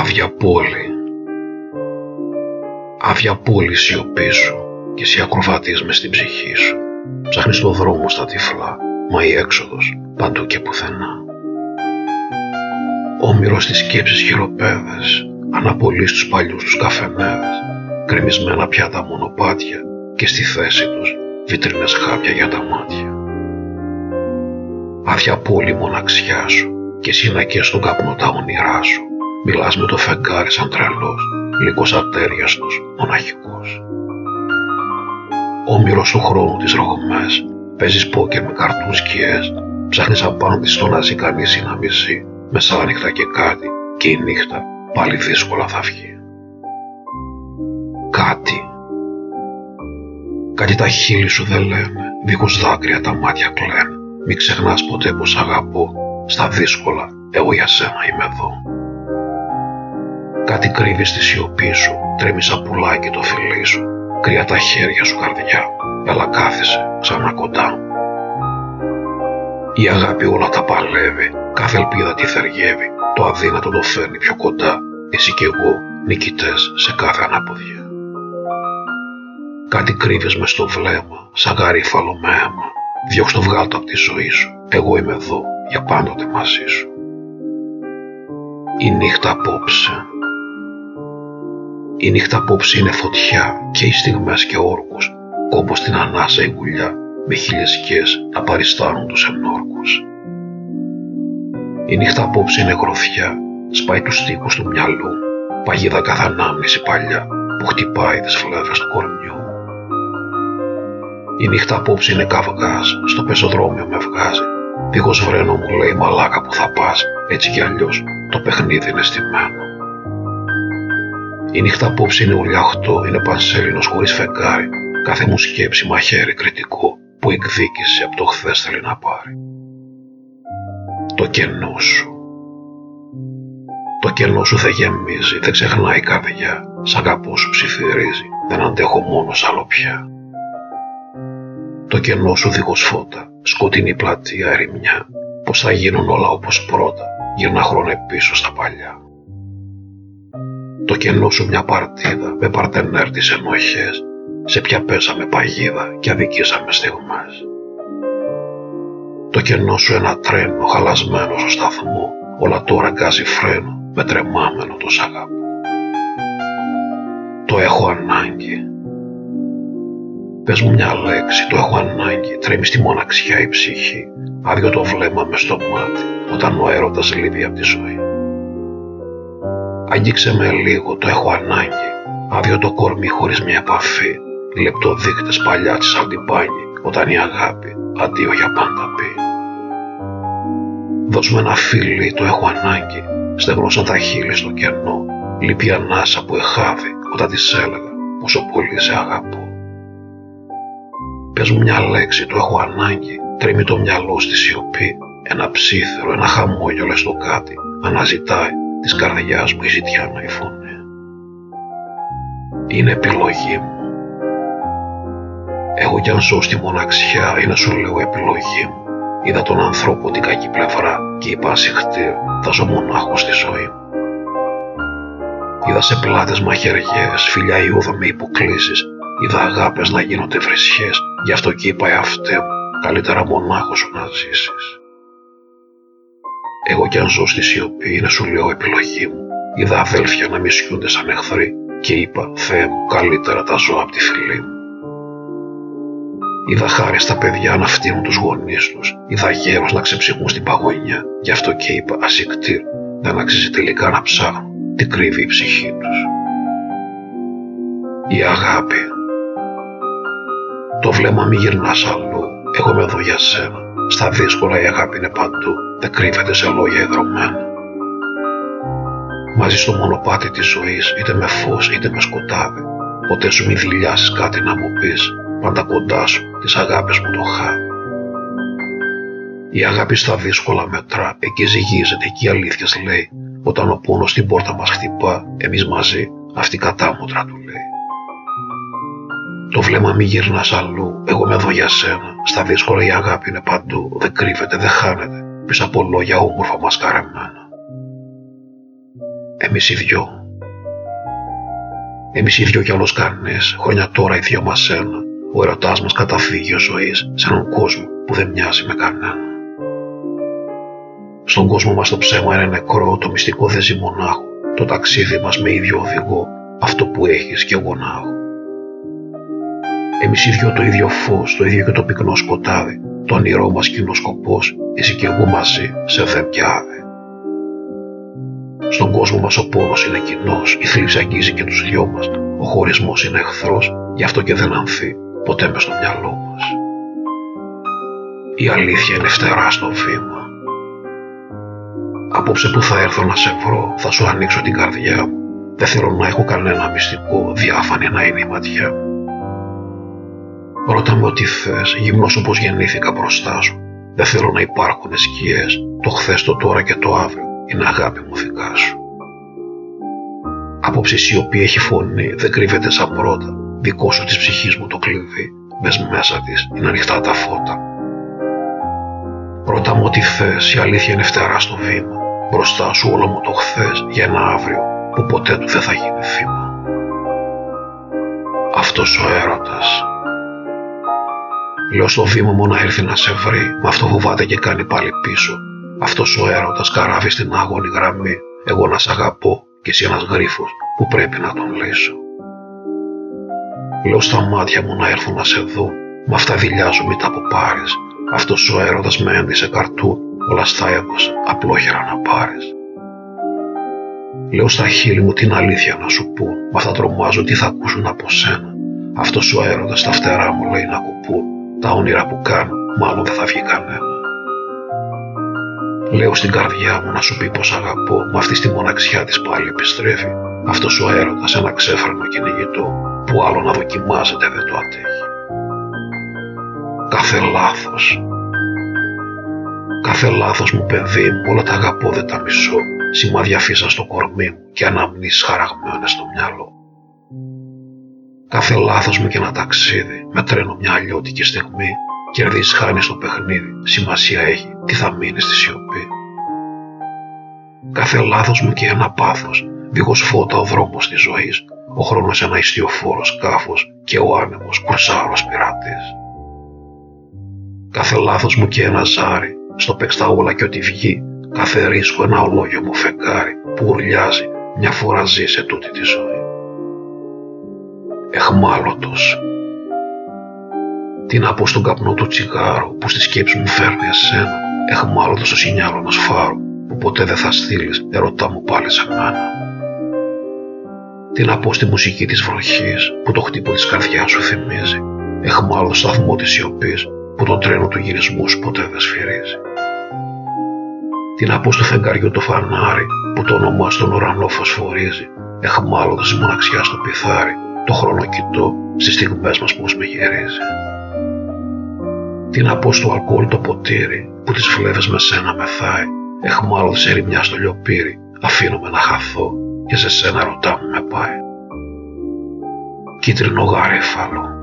Άδεια πόλη. Άδεια πόλη σιωπή σου και εσύ ακροβατείς μες στην ψυχή σου. Ψάχνεις το δρόμο στα τυφλά, μα η έξοδος παντού και πουθενά. Όμηρος της σκέψης χειροπέδες, αναπολύς τους παλιούς τους καφενέδες, κρεμισμένα πια τα μονοπάτια και στη θέση τους βιτρίνες χάπια για τα μάτια. Άδεια πόλη μοναξιά σου και εσύ να στον καπνό τα όνειρά σου Μιλάς με το φεγγάρι σαν τρελός, λύκος ατέριαστος, μοναχικός. Όμηρος του χρόνου τις ρογμές, παίζεις πόκερ με καρτούν σκιές, ψάχνεις απάντηση στο να ζει κανείς ή να μη ζει, μεσάνυχτα και κάτι, και η νύχτα πάλι δύσκολα θα βγει. Κάτι. Κάτι τα χείλη σου δεν λένε, δίχως δάκρυα τα μάτια κλαίνε. Μη ξεχνάς ποτέ πως αγαπώ, στα δύσκολα εγώ για σένα είμαι εδώ. Κάτι κρύβεις στη σιωπή σου, τρέμεις σαν πουλάκι το φιλί σου. Κρύα τα χέρια σου καρδιά, έλα κάθισε ξανά κοντά Η αγάπη όλα τα παλεύει, κάθε ελπίδα τη θεργεύει. Το αδύνατο το φέρνει πιο κοντά, εσύ κι εγώ νικητές σε κάθε αναποδιά. Κάτι κρύβεις μες στο βλέμμα, σαν γαρίφαλο με αίμα. Διώξ' το βγάλτο από τη ζωή σου, εγώ είμαι εδώ για πάντοτε μαζί σου. Η νύχτα απόψε η νύχτα απόψε είναι φωτιά και οι στιγμές και όρκους, όπως την ανάσα η γουλιά με χίλιες σκιές να παριστάνουν τους ενόρκους. Η νύχτα απόψε είναι γροθιά, σπάει τους τοίχους του μυαλού, παγίδα καθ' ανάμνηση παλιά που χτυπάει τις φλέβες του κορμιού. Η νύχτα απόψε είναι καυγάς, στο πεζοδρόμιο με βγάζει, δίχως βρένο μου λέει μαλάκα που θα πας, έτσι κι αλλιώς το παιχνίδι είναι στημένο. Η νύχτα απόψε είναι ουρλιαχτό, είναι πανσέλινος χωρίς φεγγάρι. Κάθε μου σκέψη μαχαίρι κριτικό που εκδίκησε από το χθες θέλει να πάρει. Το κενό σου. Το κενό σου δεν γεμίζει, δεν ξεχνάει η καρδιά. Σ' αγαπώ σου ψιθυρίζει, δεν αντέχω μόνο άλλο πια. Το κενό σου δίχως φώτα, σκοτεινή πλατεία ερημιά. Πως θα γίνουν όλα όπως πρώτα, γυρνά χρόνο πίσω στα παλιά. Το κενό σου μια παρτίδα με παρτενέρ τις ενοχές σε ποια πέσαμε παγίδα και αδικήσαμε στιγμές. Το κενό σου ένα τρένο χαλασμένο στο σταθμό όλα τώρα γκάζει φρένο με τρεμάμενο το σ' Το έχω ανάγκη. Πες μου μια λέξη, το έχω ανάγκη, τρέμει στη μοναξιά η ψυχή, άδειο το βλέμμα μες στο μάτι, όταν ο έρωτας λείπει από τη ζωή. Άγγιξε με λίγο, το έχω ανάγκη. Άδειο το κορμί χωρίς μια επαφή. Λεπτοδείκτες παλιάτσι σαν την πάνη, όταν η αγάπη αντίο για πάντα πει. Δώσ' μου ένα φίλι, το έχω ανάγκη. Στεγνώσαν τα χείλη στο κενό. Λείπει ανάσα που εχάβει όταν της έλεγα πόσο πολύ σε αγαπώ. Πες μου μια λέξη, το έχω ανάγκη. Τρέμει το μυαλό στη σιωπή. Ένα ψήθερο, ένα χαμόγελο στο κάτι. Αναζητάει της καρδιάς μου η ζητιά να υφούνε. Είναι επιλογή μου. Εγώ κι αν ζω στη μοναξιά είναι σου λέω επιλογή μου. Είδα τον ανθρώπο την κακή πλευρά και είπα ασυχτή θα ζω μονάχος στη ζωή μου. Είδα σε πλάτες μαχαιριές, φιλιά ιούδα με υποκλήσεις. Είδα αγάπες να γίνονται φρυσιές, γι' αυτό και είπα εαυτέ μου, καλύτερα μονάχος σου να ζήσεις. Εγώ κι αν ζω στη σιωπή, είναι σου λέω επιλογή μου. Είδα αδέλφια να μισιούνται σαν εχθροί και είπα, Θεέ μου, καλύτερα τα ζω από τη φιλή μου. Είδα χάρη στα παιδιά να φτύνουν τους γονείς τους. Είδα γέρος να ξεψυχούν στην παγωνιά. Γι' αυτό και είπα, ασυκτήρ, δεν αξίζει τελικά να ψάχνουν τι κρύβει η ψυχή τους. Η αγάπη. Το βλέμμα μη γυρνάς αλλού. Εγώ είμαι εδώ για σένα. Στα δύσκολα η αγάπη είναι παντού δεν κρύβεται σε λόγια εδρωμένα. Μαζί στο μονοπάτι της ζωής, είτε με φως είτε με σκοτάδι, ποτέ σου μη δηλιάσεις κάτι να μου πεις, πάντα κοντά σου τις αγάπες μου το χάδι. Η αγάπη στα δύσκολα μετρά, εκεί ζυγίζεται, εκεί αλήθειες λέει, όταν ο πόνος στην πόρτα μας χτυπά, εμείς μαζί, αυτή κατάμοτρα του λέει. Το βλέμμα μη γυρνάς αλλού, εγώ με εδώ για σένα, στα δύσκολα η αγάπη είναι παντού, δεν κρύβεται, δεν χάνεται, πίσω από λόγια όμορφα μασκαρεμένα. εμείς οι δυο. Εμείς οι δυο κι άλλος κανείς, χρόνια τώρα οι δυο μας ένα, ο ερωτάς μας καταφύγει ο ζωής σε έναν κόσμο που δεν μοιάζει με κανένα. Στον κόσμο μας το ψέμα είναι νεκρό, το μυστικό δεν ζει μονάχο, το ταξίδι μας με ίδιο οδηγό, αυτό που έχεις κι εγώ να έχω. Εμείς οι δυο το ίδιο φως, το ίδιο και το πυκνό σκοτάδι, το όνειρό μας κοινό σκοπός, εσύ και εγώ μαζί σε δεμπιάδε. Στον κόσμο μας ο πόνος είναι κοινός, η θλίψη αγγίζει και τους δυο μας, ο χωρισμός είναι εχθρός, γι' αυτό και δεν ανθεί ποτέ μες στο μυαλό μας. Η αλήθεια είναι φτερά στο βήμα. Απόψε που θα έρθω να σε βρω, θα σου ανοίξω την καρδιά μου. Δεν θέλω να έχω κανένα μυστικό, διάφανη να είναι η ματιά μου. Ρώτα με ό,τι θες, γυμνός όπως γεννήθηκα μπροστά σου. Δεν θέλω να υπάρχουν σκιές, το χθες, το τώρα και το αύριο είναι αγάπη μου δικά σου. Απόψε η σιωπή έχει φωνή, δεν κρύβεται σαν πρώτα. Δικό σου της ψυχής μου το κλειδί, μες μέσα της είναι ανοιχτά τα φώτα. Ρώτα μου ό,τι θες, η αλήθεια είναι φτερά στο βήμα. Μπροστά σου όλο μου το χθες για ένα αύριο που ποτέ του δεν θα γίνει θύμα. Αυτός ο έρωτας Λέω στο βήμα μου να έρθει να σε βρει, μα αυτό φοβάται και κάνει πάλι πίσω. Αυτός ο έρωτας καράβει στην άγωνη γραμμή, εγώ να σ' αγαπώ και εσύ ένας γρίφος που πρέπει να τον λύσω. Λέω στα μάτια μου να έρθουν να σε δω, μα αυτά δηλιάζω μετά που πάρεις. Αυτός ο έρωτας με έντυσε καρτού, όλα στα έδωσα, απλόχερα να πάρεις. Λέω στα χείλη μου την αλήθεια να σου πω, μα αυτά τρομάζω τι θα ακούσουν από σένα. Αυτός ο έρωτας στα φτερά μου λέει να κουπούν, τα όνειρα που κάνω, μάλλον δεν θα βγει κανένα. Λέω στην καρδιά μου να σου πει πως αγαπώ, μα αυτής στη μοναξιά της πάλι επιστρέφει. Αυτός ο έρωτας ένα ξέφρενο κυνηγητό, που άλλο να δοκιμάζεται δεν το αντέχει. Κάθε λάθος. Κάθε λάθος μου παιδί μου, όλα τα αγαπώ δεν τα μισώ. Σημάδια φύσα στο κορμί μου και αναμνήσεις χαραγμένες στο μυαλό. Κάθε λάθος μου και ένα ταξίδι, με τρένο μια αλλιώτικη στιγμή, κερδίζεις χάνει στο παιχνίδι, σημασία έχει, τι θα μείνει στη σιωπή. Κάθε λάθος μου και ένα πάθος, δίχως φώτα ο δρόμος της ζωής, ο χρόνος ένα ιστιοφόρος σκάφος και ο άνεμος κουρσάρος πειρατής. Κάθε λάθος μου και ένα ζάρι, στο παίξτα όλα και ό,τι βγει, κάθε ρίσκο ένα ολόγιο μου φεγγάρι. Που ουρλιάζει. Μια φορά ζει σε τούτη τη ζωή εχμάλωτος. Τι να πω στον καπνό του τσιγάρου που στη σκέψη μου φέρνει εσένα, εχμάλωτος στο σινιάλο ενός φάρου που ποτέ δεν θα στείλεις, ερωτά μου πάλι σε μένα. Τι να πω στη μουσική της βροχής που το χτύπο της καρδιάς σου θυμίζει, εχμάλωτος σταθμό της σιωπής που το τρένο του γυρισμού σου ποτέ δεν σφυρίζει. Τι να πω στο φεγγαριό το φανάρι που το όνομά στον ουρανό φωσφορίζει, εχμάλωτος η μοναξιάς στο πιθάρι το χρόνο κοιτώ στις στιγμές μας πως με γυρίζει. Τι να πω στο αλκοόλ το ποτήρι που τις φλέβες με σένα μεθάει εχμάλωτη σε ερημιά στο λιοπύρι αφήνομαι να χαθώ και σε σένα ρωτά μου με πάει. Κίτρινο γαρίφαλο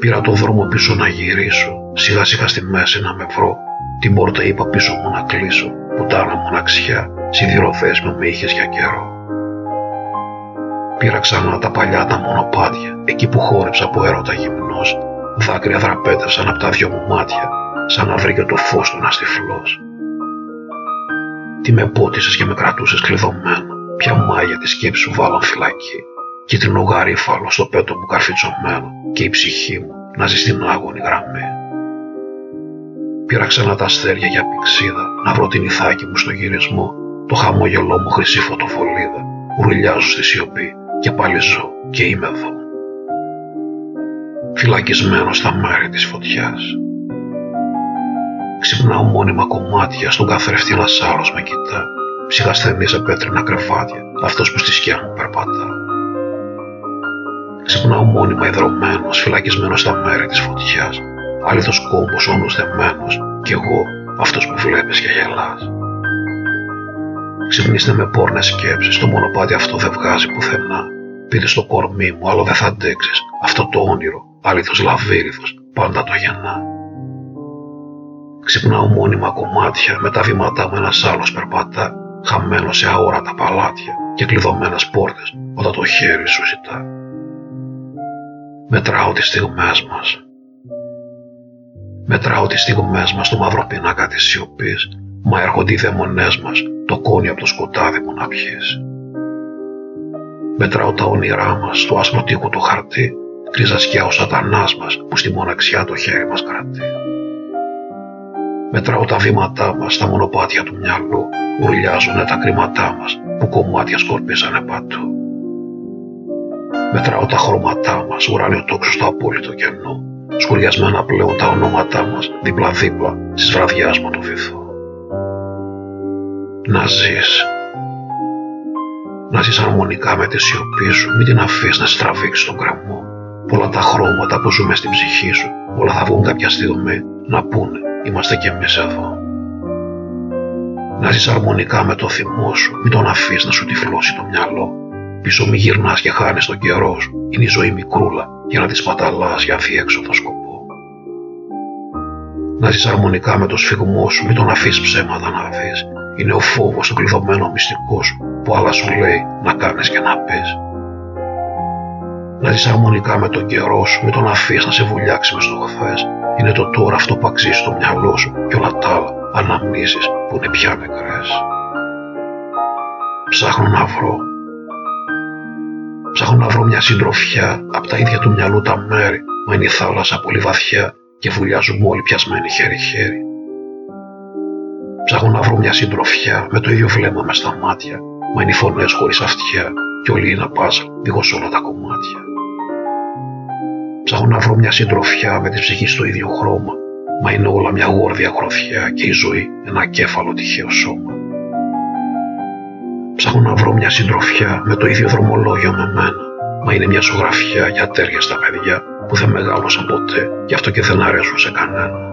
Πήρα το δρόμο πίσω να γυρίσω σιγά σιγά στη μέση να με βρω την πόρτα είπα πίσω μου να κλείσω πουτάνα μοναξιά σιδηροδέσμιο με είχες για καιρό. Πήρα ξανά τα παλιά τα μονοπάτια, εκεί που χόρεψα από έρωτα γυμνός. Δάκρυα δραπέτευσαν από τα δυο μου μάτια, σαν να βρήκε το φως του να στυφλός. Τι με πότισες και με κρατούσες κλειδωμένο, ποια μάγια τη σκέψη σου βάλαν φυλακή. Κίτρινο γαρίφαλο στο πέτο μου καρφιτσωμένο και η ψυχή μου να ζει στην άγωνη γραμμή. Πήρα ξανά τα αστέρια για πηξίδα, να βρω την ηθάκη μου στο γυρισμό, το χαμόγελό μου χρυσή φωτοβολίδα, ουρλιάζω στη σιωπή και πάλι ζω και είμαι εδώ. Φυλακισμένο στα μέρη της φωτιάς. Ξυπνάω μόνιμα κομμάτια στον καθρέφτη ένας άλλος με κοιτά. Ψυχασθενή σε πέτρινα κρεβάτια, αυτός που στη σκιά μου περπατά. Ξυπνάω μόνιμα ιδρωμένος, φυλακισμένος στα μέρη της φωτιάς. Αλήθως κόμπος, όνος δεμένος, κι εγώ αυτός που βλέπεις και γελάς. Ξυπνήστε με πόρνες σκέψεις, το μονοπάτι αυτό δεν βγάζει πουθενά. Πείτε στο κορμί μου, άλλο δεν θα αντέξεις. Αυτό το όνειρο, αλήθως λαβύριδος, πάντα το γεννά. Ξυπνάω μόνιμα κομμάτια, με τα βήματά μου ένας άλλος περπατά. χαμένο σε αόρατα παλάτια και κλειδωμένες πόρτες όταν το χέρι σου ζητά. Μετράω τις στιγμές μας. Μετράω τις στιγμές μας στο μαύρο πίνακα της σιωπής, μα έρχονται οι δαιμονές μας, το κόνι από το σκοτάδι μου να πιείς. Μετράω τα όνειρά μας στο άσπρο τείχο του χαρτί, κρίζα σκιά ο σατανάς μας που στη μοναξιά το χέρι μας κρατεί. Μετράω τα βήματά μας στα μονοπάτια του μυαλού, ουρλιάζουνε τα κρίματά μας που κομμάτια σκορπίζανε παντού. Μετράω τα χρώματά μας, ουράνιο τόξο στο απόλυτο κενό, σκουριασμένα πλέον τα ονόματά μας δίπλα-δίπλα στις βραδιάς μου το βυθό. Να ζεις. Να ζεις αρμονικά με τη σιωπή σου, μην την αφήσεις να σε τραβήξει τον κρεμό. Πολλά τα χρώματα που ζούμε στην ψυχή σου, όλα θα βγουν κάποια στιγμή να πούνε είμαστε κι εμείς εδώ. Να ζεις αρμονικά με το θυμό σου, μην τον αφήσεις να σου τυφλώσει το μυαλό. Πίσω μη γυρνάς και χάνεις τον καιρό σου, είναι η ζωή μικρούλα για να τη σπαταλάς για αδιέξοδο σκοπό. Να ζεις αρμονικά με το σφιγμό σου, μην τον αφήσεις ψέματα να δεις. Είναι ο φόβος το κλειδωμένο μυστικός σου που άλλα σου λέει να κάνεις και να πεις. Να ζεις αρμονικά με τον καιρό σου, μην τον αφήσεις να σε βουλιάξει μες στο χθες είναι το τώρα αυτό που αξίζει στο μυαλό σου και όλα τα άλλα αναμνήσεις που είναι πια νεκρές. Ψάχνω να βρω. Ψάχνω να βρω μια συντροφιά από τα ίδια του μυαλού τα μέρη, μα είναι η θάλασσα πολύ βαθιά και βουλιάζουμε όλοι πιασμένοι χέρι-χέρι. Ψάχνω να βρω μια συντροφιά με το ίδιο βλέμμα μες στα μάτια, μα είναι οι φωνές χωρίς αυτιά και όλοι είναι πάζα δίχως όλα τα κομμάτια. Ψάχνω να βρω μια συντροφιά με τη ψυχή στο ίδιο χρώμα, μα είναι όλα μια γόρδια γροθιά και η ζωή ένα κέφαλο τυχαίο σώμα. Ψάχνω να βρω μια συντροφιά με το ίδιο δρομολόγιο με μένα, μα είναι μια ζωγραφιά για τέρια στα παιδιά που δεν μεγάλωσαν ποτέ, γι' αυτό και δεν αρέσουν σε κανένα.